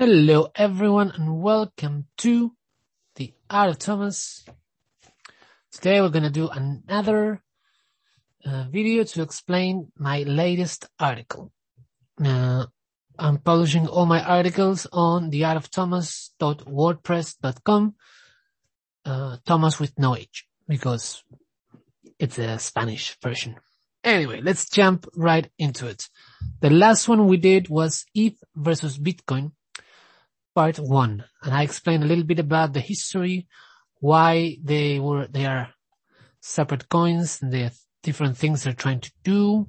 Hello everyone and welcome to the Art of Tomas. Today we're going to do another uh, video to explain my latest article. Uh, I'm publishing all my articles on theartoftomas.wordpress.com, uh, Tomas with no H, because it's a Spanish version. Anyway, let's jump right into it. The last one we did was ETH versus Bitcoin part one, and I explained a little bit about the history, why they were, they are separate coins, and the different things they're trying to do,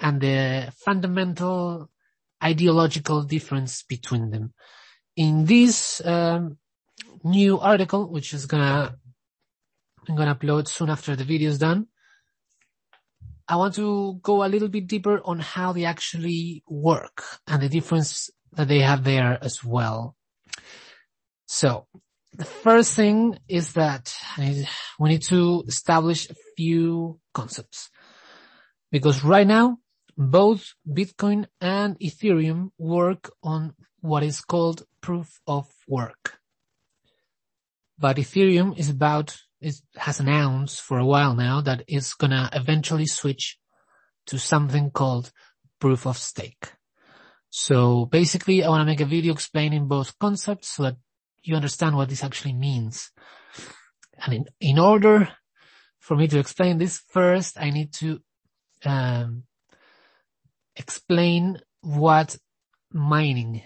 and the fundamental ideological difference between them. In this um, new article, which is gonna, I'm gonna upload soon after the video is done, I want to go a little bit deeper on how they actually work and the difference that they have there as well. So the first thing is that we need to establish a few concepts because right now both Bitcoin and Ethereum work on what is called proof of work. But Ethereum is about, it has announced for a while now that it's gonna eventually switch to something called proof of stake. So basically I want to make a video explaining both concepts so that you understand what this actually means. And in, in order for me to explain this first, I need to um, explain what mining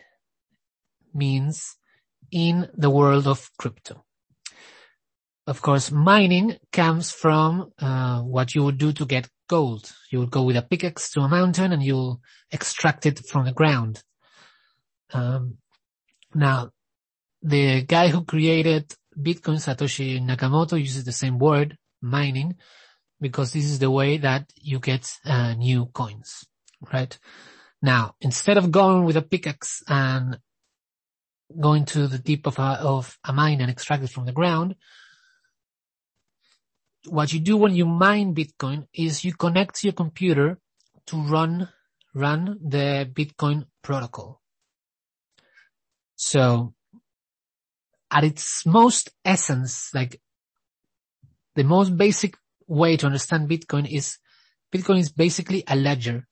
means in the world of crypto. Of course, mining comes from uh, what you would do to get gold. You would go with a pickaxe to a mountain and you'll extract it from the ground. Um, now, the guy who created Bitcoin, Satoshi Nakamoto, uses the same word, mining, because this is the way that you get uh, new coins, right? Now, instead of going with a pickaxe and going to the deep of a, of a mine and extract it from the ground, what you do when you mine Bitcoin is you connect your computer to run, run the Bitcoin protocol. So at its most essence, like the most basic way to understand Bitcoin is Bitcoin is basically a ledger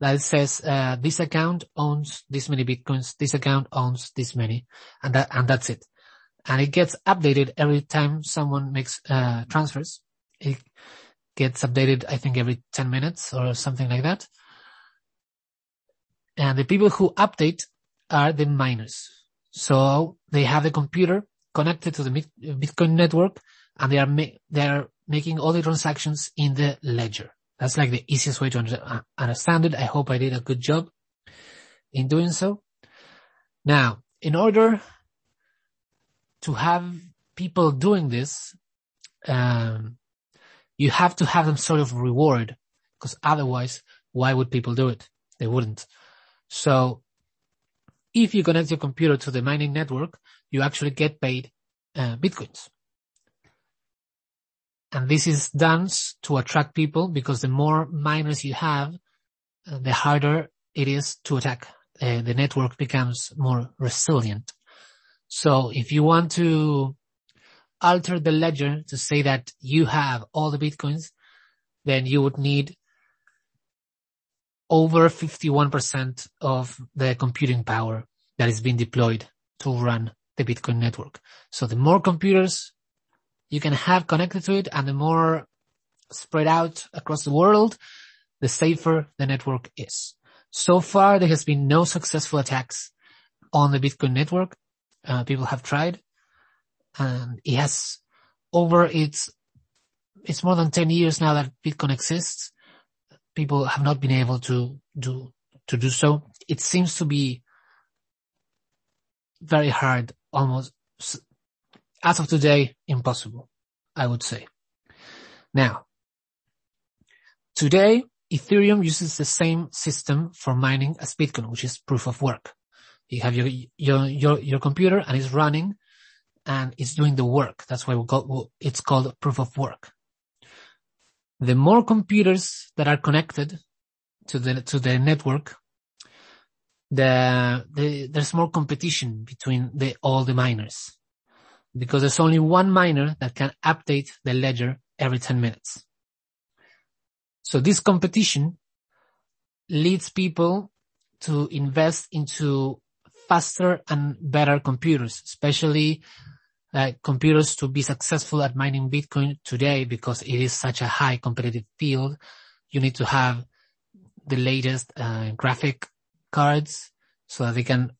that says, uh, this account owns this many Bitcoins, this account owns this many, and that, and that's it and it gets updated every time someone makes uh, transfers. It gets updated, I think, every 10 minutes or something like that. And the people who update are the miners. So they have the computer connected to the Bitcoin network and they are, ma- they are making all the transactions in the ledger. That's like the easiest way to under- understand it. I hope I did a good job in doing so. Now, in order to have people doing this, um, you have to have some sort of reward because otherwise, why would people do it? They wouldn't. So if you connect your computer to the mining network, you actually get paid uh, bitcoins. And this is done to attract people because the more miners you have, uh, the harder it is to attack. Uh, the network becomes more resilient. So if you want to alter the ledger to say that you have all the bitcoins, then you would need over 51% of the computing power that is being deployed to run the Bitcoin network. So the more computers you can have connected to it and the more spread out across the world, the safer the network is. So far, there has been no successful attacks on the Bitcoin network uh, people have tried, and it has over its it's more than 10 years now that Bitcoin exists. People have not been able to do to do so. It seems to be very hard, almost as of today, impossible, I would say. Now, today, Ethereum uses the same system for mining as Bitcoin, which is proof of work. You have your, your, your, your computer and it's running and it's doing the work. That's why call, it's called proof of work. The more computers that are connected to the, to the network, the, the there's more competition between the all the miners because there's only one miner that can update the ledger every 10 minutes. So this competition leads people to invest into faster and better computers, especially uh, computers to be successful at mining Bitcoin today because it is such a high competitive field. You need to have the latest uh, graphic cards so that they can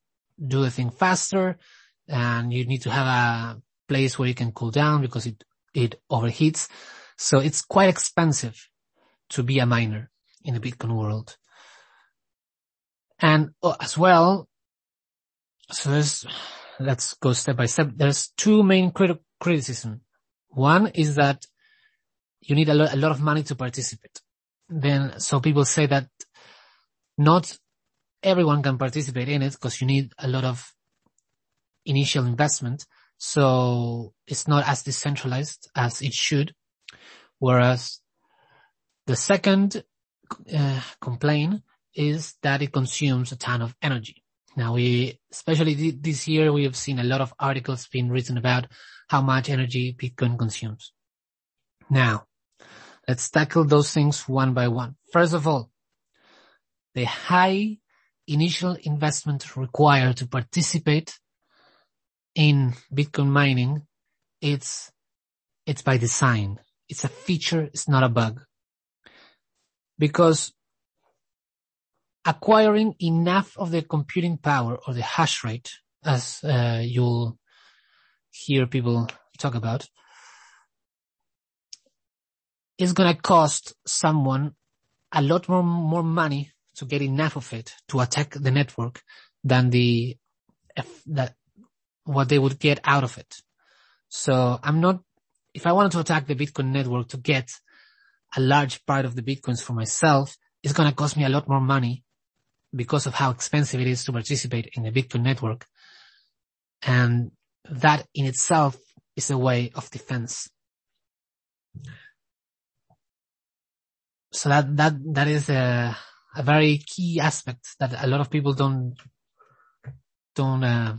do the thing faster and you need to have a place where you can cool down because it, it overheats. So it's quite expensive to be a miner in the Bitcoin world. And uh, as well, so let's go step by step. There's two main crit- criticism. One is that you need a, lo- a lot of money to participate. Then, so people say that not everyone can participate in it because you need a lot of initial investment. So it's not as decentralized as it should. Whereas the second uh, complaint is that it consumes a ton of energy. Now we, especially this year, we have seen a lot of articles being written about how much energy Bitcoin consumes. Now, let's tackle those things one by one. First of all, the high initial investment required to participate in Bitcoin mining, it's, it's by design. It's a feature. It's not a bug. Because acquiring enough of the computing power or the hash rate, as uh, you'll hear people talk about, is going to cost someone a lot more, more money to get enough of it to attack the network than the, that, what they would get out of it. So I'm not, if I wanted to attack the Bitcoin network to get a large part of the Bitcoins for myself, it's going to cost me a lot more money because of how expensive it is to participate in the Bitcoin network. And that in itself is a way of defense. So that, that, that is a, a very key aspect that a lot of people don't, don't, uh,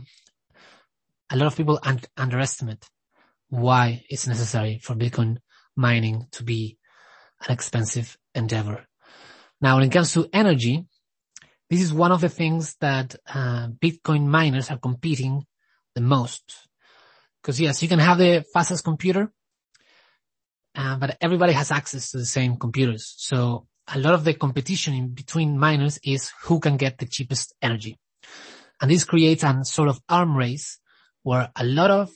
a lot of people un- underestimate why it's necessary for Bitcoin mining to be an expensive endeavor. Now, when it comes to energy, this is one of the things that uh, Bitcoin miners are competing the most. Because yes, you can have the fastest computer, uh, but everybody has access to the same computers. So a lot of the competition in between miners is who can get the cheapest energy. And this creates a sort of arm race where a lot of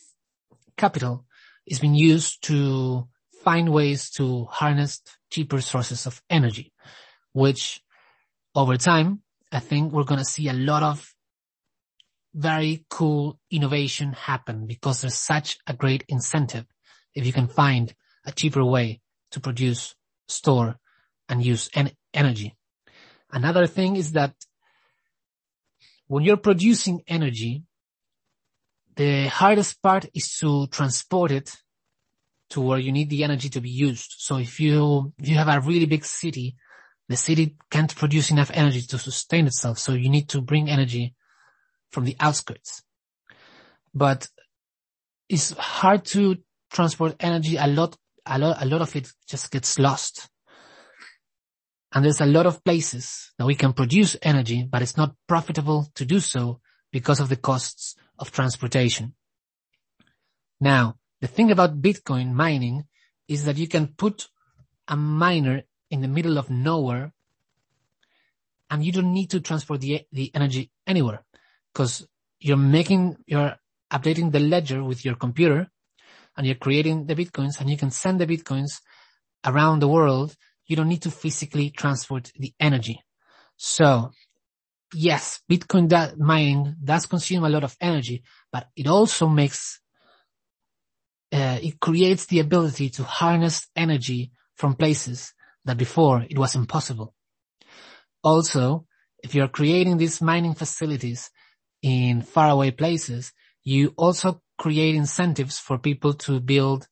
capital is being used to find ways to harness cheaper sources of energy, which over time, I think we're going to see a lot of very cool innovation happen because there's such a great incentive if you can find a cheaper way to produce, store and use en- energy. Another thing is that when you're producing energy, the hardest part is to transport it to where you need the energy to be used. So if you, if you have a really big city, the city can't produce enough energy to sustain itself. So you need to bring energy from the outskirts. But it's hard to transport energy. A lot, a lot, a lot of it just gets lost. And there's a lot of places that we can produce energy, but it's not profitable to do so because of the costs of transportation. Now, the thing about Bitcoin mining is that you can put a miner in the middle of nowhere and you don't need to transport the, the energy anywhere because you're making, you're updating the ledger with your computer and you're creating the Bitcoins and you can send the Bitcoins around the world you don't need to physically transport the energy. So yes, Bitcoin da- mining does consume a lot of energy, but it also makes, uh, it creates the ability to harness energy from places that before it was impossible. Also, if you're creating these mining facilities in faraway places, you also create incentives for people to build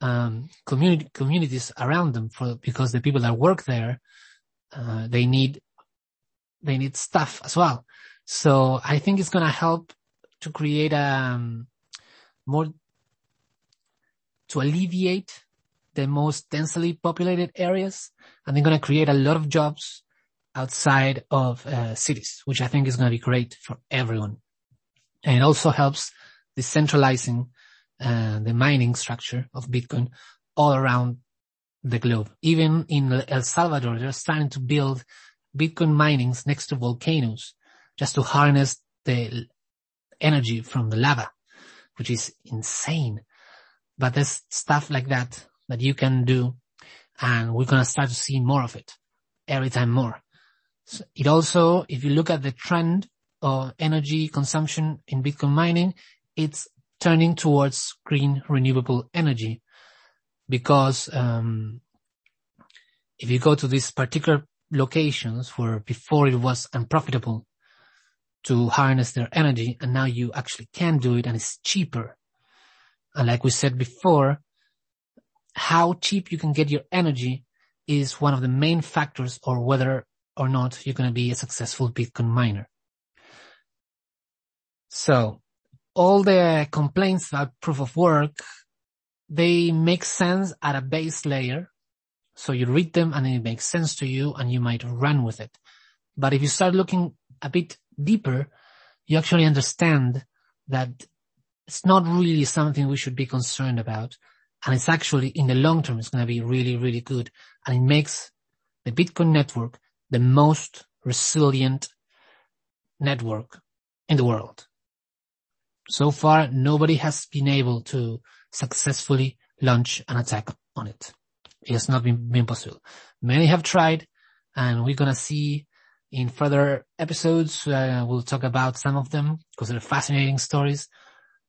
um, communities around them for because the people that work there uh, they need they need stuff as well. So I think it's going to help to create a um, more, to alleviate the most densely populated areas and they're going to create a lot of jobs outside of uh, cities, which I think is going to be great for everyone. And it also helps decentralizing uh, the mining structure of Bitcoin all around the globe. Even in El Salvador, they're starting to build Bitcoin minings next to volcanoes just to harness the energy from the lava, which is insane. But there's stuff like that that you can do and we're going to start to see more of it every time more. So it also, if you look at the trend of energy consumption in Bitcoin mining, it's turning towards green renewable energy because um, if you go to these particular locations where before it was unprofitable to harness their energy and now you actually can do it and it's cheaper. And like we said before, how cheap you can get your energy is one of the main factors or whether or not you're going to be a successful Bitcoin miner. So all the complaints about proof of work, they make sense at a base layer. So you read them and it makes sense to you and you might run with it. But if you start looking a bit deeper, you actually understand that it's not really something we should be concerned about and it's actually in the long term, it's going to be really, really good. And it makes the Bitcoin network the most resilient network in the world. So far, nobody has been able to successfully launch an attack on it. It has not been, been possible. Many have tried and we're going to see in further episodes, uh, we'll talk about some of them because they're fascinating stories,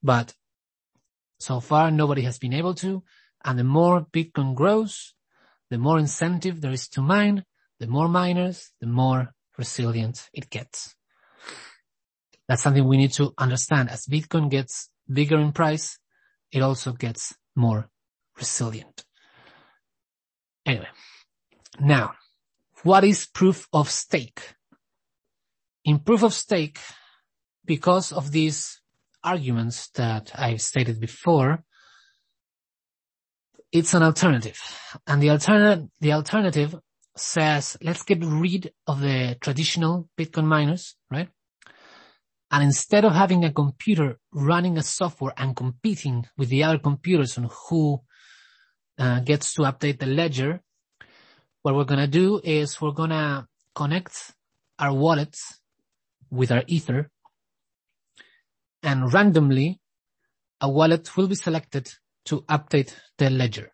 but so far, nobody has been able to. And the more Bitcoin grows, the more incentive there is to mine, the more miners, the more resilient it gets. That's something we need to understand. As Bitcoin gets bigger in price, it also gets more resilient. Anyway, now, what is proof of stake? In proof of stake, because of these arguments that I've stated before, it's an alternative. And the alternative, the alternative says, let's get rid of the traditional Bitcoin miners, right? And instead of having a computer running a software and competing with the other computers on who uh, gets to update the ledger, what we're going to do is we're going to connect our wallets with our Ether and randomly a wallet will be selected to update the ledger.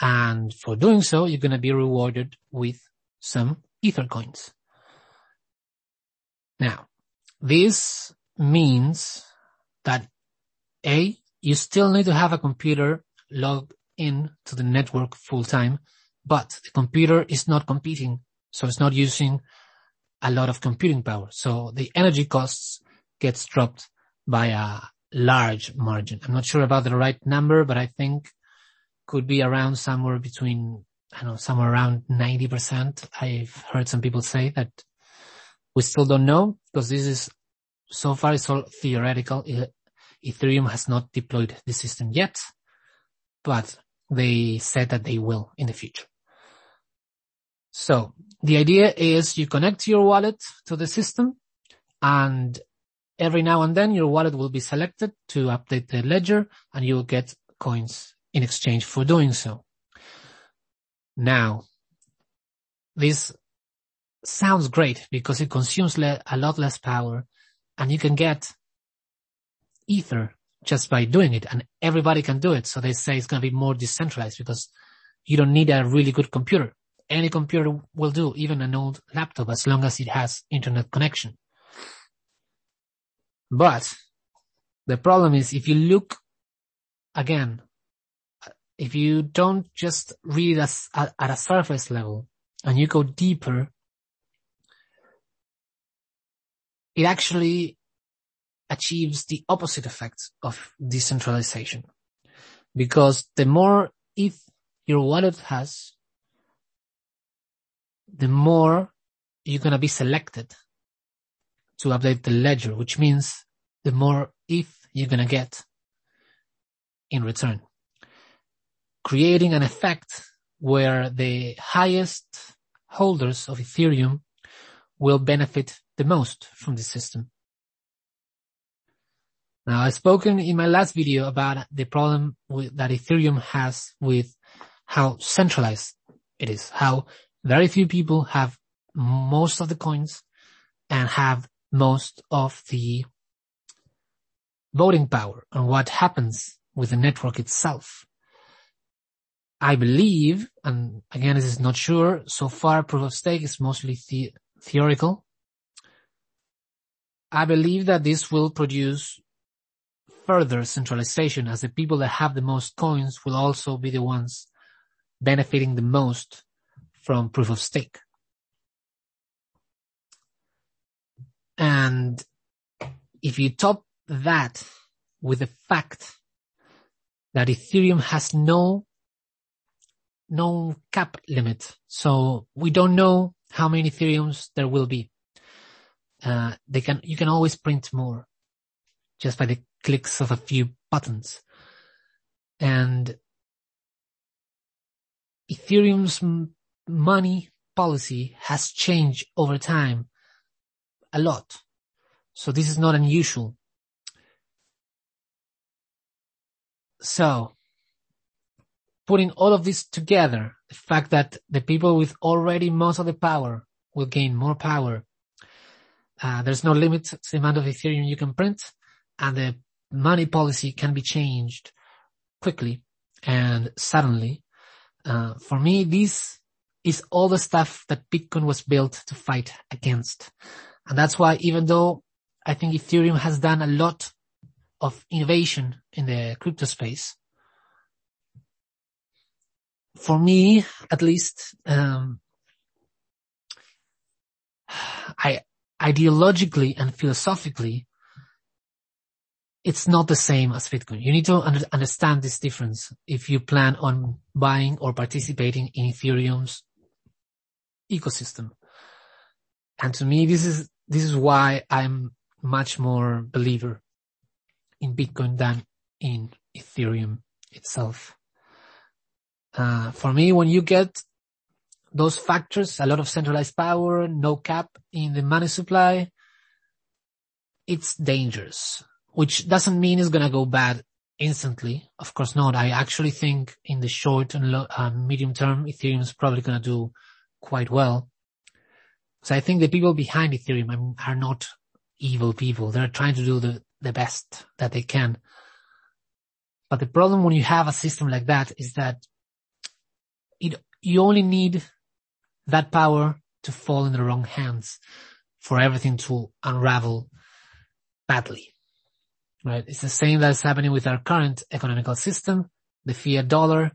And for doing so, you're going to be rewarded with some ether coins. Now, this means that A, you still need to have a computer logged in to the network full time, but the computer is not competing. So it's not using a lot of computing power. So the energy costs gets dropped by a large margin. I'm not sure about the right number, but I think could be around somewhere between, I don't know, somewhere around 90%. I've heard some people say that we still don't know because this is so far it's all theoretical. Ethereum has not deployed the system yet, but they said that they will in the future. So the idea is you connect your wallet to the system and Every now and then your wallet will be selected to update the ledger and you will get coins in exchange for doing so. Now, this sounds great because it consumes le- a lot less power and you can get ether just by doing it and everybody can do it. So they say it's going to be more decentralized because you don't need a really good computer. Any computer will do, even an old laptop, as long as it has internet connection. But the problem is if you look again, if you don't just read as, at, a surface level and you go deeper, it actually achieves the opposite effect of decentralization. Because the more ETH your wallet has, the more you're going to be selected to update the ledger, which means the more ETH you're going to get in return. Creating an effect where the highest holders of Ethereum will benefit the most from the system. Now, I've spoken in my last video about the problem with, that Ethereum has with how centralized it is, how very few people have most of the coins and have most of the voting power on what happens with the network itself. I believe, and again, this is not sure, so far proof of stake is mostly the- theoretical. I believe that this will produce further centralization as the people that have the most coins will also be the ones benefiting the most from proof of stake. And if you top that with the fact that Ethereum has no, no cap limit. So we don't know how many Ethereums there will be. Uh, they can, you can always print more just by the clicks of a few buttons. And Ethereum's money policy has changed over time a lot. So this is not unusual. So putting all of this together, the fact that the people with already most of the power will gain more power. Uh, there's no limit to the amount of Ethereum you can print and the money policy can be changed quickly and suddenly. Uh, for me, this is all the stuff that Bitcoin was built to fight against. And that's why even though I think Ethereum has done a lot of innovation in the crypto space, for me, at least, um, I ideologically and philosophically, it's not the same as Bitcoin. You need to under, understand this difference if you plan on buying or participating in Ethereum's ecosystem. And to me, this is, this is why I'm much more believer in Bitcoin than in Ethereum itself. Uh, for me, when you get those factors, a lot of centralized power, no cap in the money supply, it's dangerous which doesn't mean it's going to go bad instantly. Of course not. I actually think in the short and uh, medium term, Ethereum is probably going to do quite well. So I think the people behind Ethereum are not evil people. They're trying to do the, the best that they can. But the problem when you have a system like that is that it, you only need that power to fall in the wrong hands for everything to unravel badly right? It's the same that's happening with our current economical system, the fiat dollar.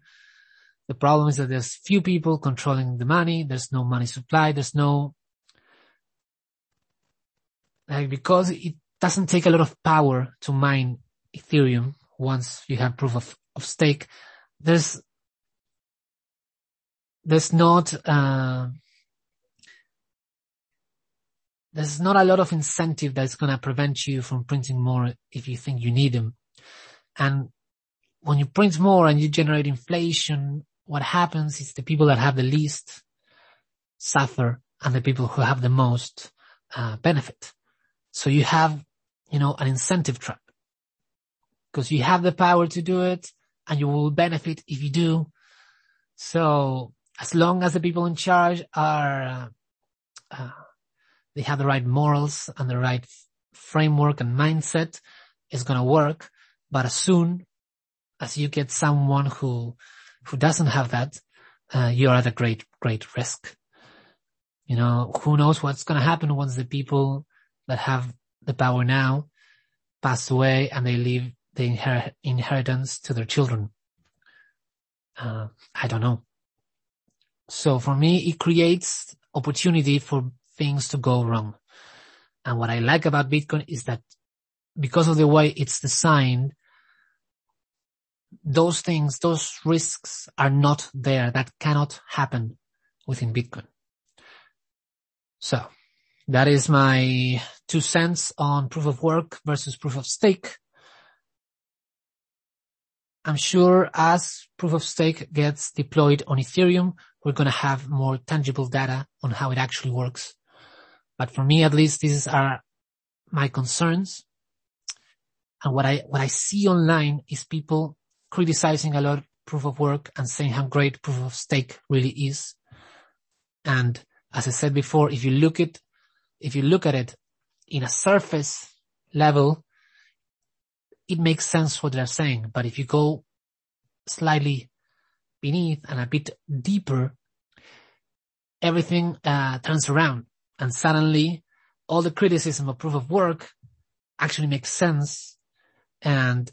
The problem is that there's few people controlling the money. There's no money supply. There's no, like, because it doesn't take a lot of power to mine Ethereum once you have proof of, of stake. There's, there's not, uh, there's not a lot of incentive that's going to prevent you from printing more if you think you need them. And when you print more and you generate inflation, what happens is the people that have the least suffer and the people who have the most uh, benefit. So you have, you know, an incentive trap because you have the power to do it and you will benefit if you do. So as long as the people in charge are, uh, uh, they have the right morals and the right framework and mindset, it's going to work. But as soon as you get someone who, who doesn't have that, uh, you're at a great, great risk. You know, who knows what's going to happen once the people that have the power now pass away and they leave the inher- inheritance to their children. Uh, I don't know. So for me, it creates opportunity for things to go wrong. And what I like about Bitcoin is that because of the way it's designed, those things, those risks are not there. That cannot happen within Bitcoin. So that is my two cents on proof of work versus proof of stake. I'm sure as proof of stake gets deployed on Ethereum, we're going to have more tangible data on how it actually works. But for me, at least, these are my concerns. And what I, what I see online is people criticizing a lot proof of work and saying how great proof of stake really is. And as I said before, if you look at, if you look at it in a surface level, it makes sense what they're saying. But if you go slightly beneath and a bit deeper, everything uh, turns around and suddenly all the criticism of proof of work actually makes sense and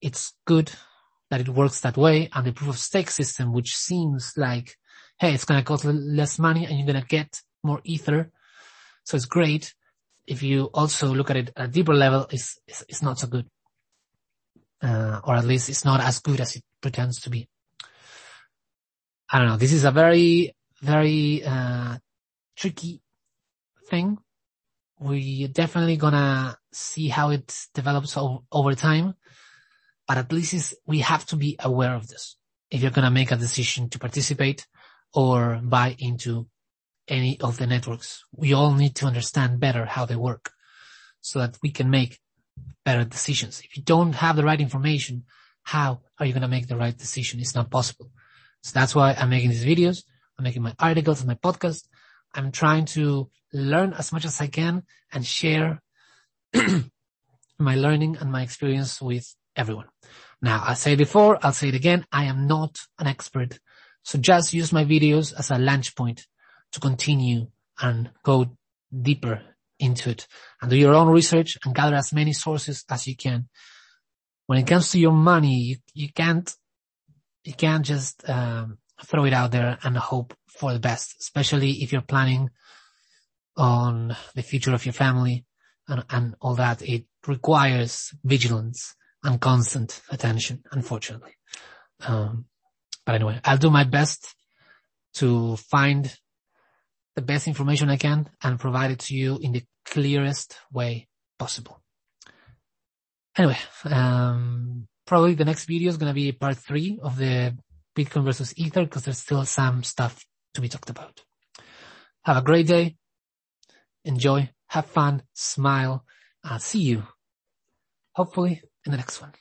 it's good that it works that way and the proof of stake system, which seems like, hey, it's going to cost less money and you're going to get more ether. So it's great. If you also look at it at a deeper level, it's, it's, it's not so good. Uh, or at least it's not as good as it pretends to be. I don't know. This is a very, very, uh, tricky thing. We're definitely gonna see how it develops o- over time but at least we have to be aware of this if you're to make a decision to participate or buy into any of the networks. We all need to understand better how they work so that we can make better decisions. If you don't have the right information, how are you going to make the right decision? It's not possible. So that's why I'm making these videos. I'm making my articles and my podcast. I'm trying to learn as much as I can and share my learning and my experience with everyone. Now, I said before, I'll say it again, I am not an expert. So just use my videos as a launch point to continue and go deeper into it and do your own research and gather as many sources as you can. When it comes to your money, you, you can't, you can't just, um, throw it out there and hope for the best, especially if you're planning on the future of your family and, and all that. It requires vigilance and constant attention, unfortunately. Um, but anyway, I'll do my best to find the best information I can and provide it to you in the clearest way possible. Anyway, um, probably the next video is going to be part three of the Bitcoin versus Ether because there's still some stuff to be talked about. Have a great day. Enjoy, have fun, smile, and see you hopefully in the next one.